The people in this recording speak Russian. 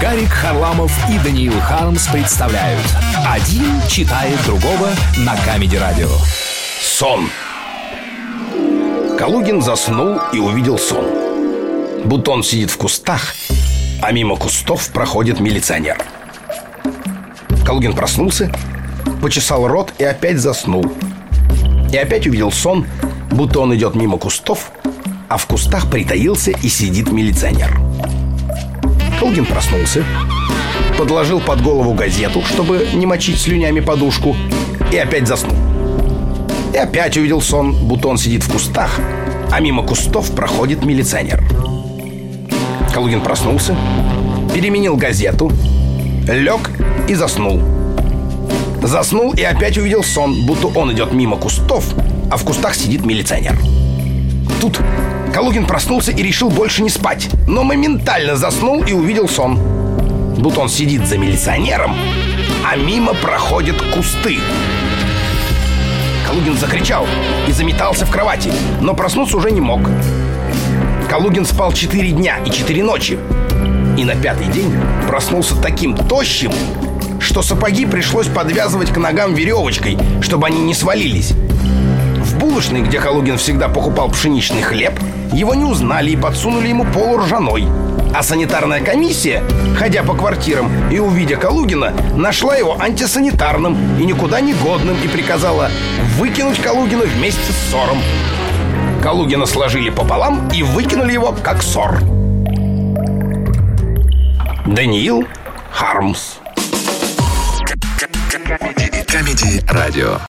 Гарик Харламов и Даниил Хармс представляют. Один читает другого на Камеди Радио. Сон. Калугин заснул и увидел сон. Будто он сидит в кустах, а мимо кустов проходит милиционер. Калугин проснулся, почесал рот и опять заснул. И опять увидел сон, будто он идет мимо кустов, а в кустах притаился и сидит милиционер Калугин проснулся, подложил под голову газету, чтобы не мочить слюнями подушку, и опять заснул. И опять увидел сон, будто он сидит в кустах, а мимо кустов проходит милиционер. Калугин проснулся, переменил газету, лег и заснул. Заснул и опять увидел сон, будто он идет мимо кустов, а в кустах сидит милиционер. Тут Калугин проснулся и решил больше не спать, но моментально заснул и увидел сон. Будто он сидит за милиционером, а мимо проходят кусты. Калугин закричал и заметался в кровати, но проснуться уже не мог. Калугин спал четыре дня и четыре ночи. И на пятый день проснулся таким тощим, что сапоги пришлось подвязывать к ногам веревочкой, чтобы они не свалились. Булочной, где Калугин всегда покупал пшеничный хлеб, его не узнали и подсунули ему полуржаной. А санитарная комиссия, ходя по квартирам и увидя Калугина, нашла его антисанитарным и никуда не годным и приказала выкинуть Калугина вместе с ссором. Калугина сложили пополам и выкинули его как ссор. Даниил Хармс. Камеди Радио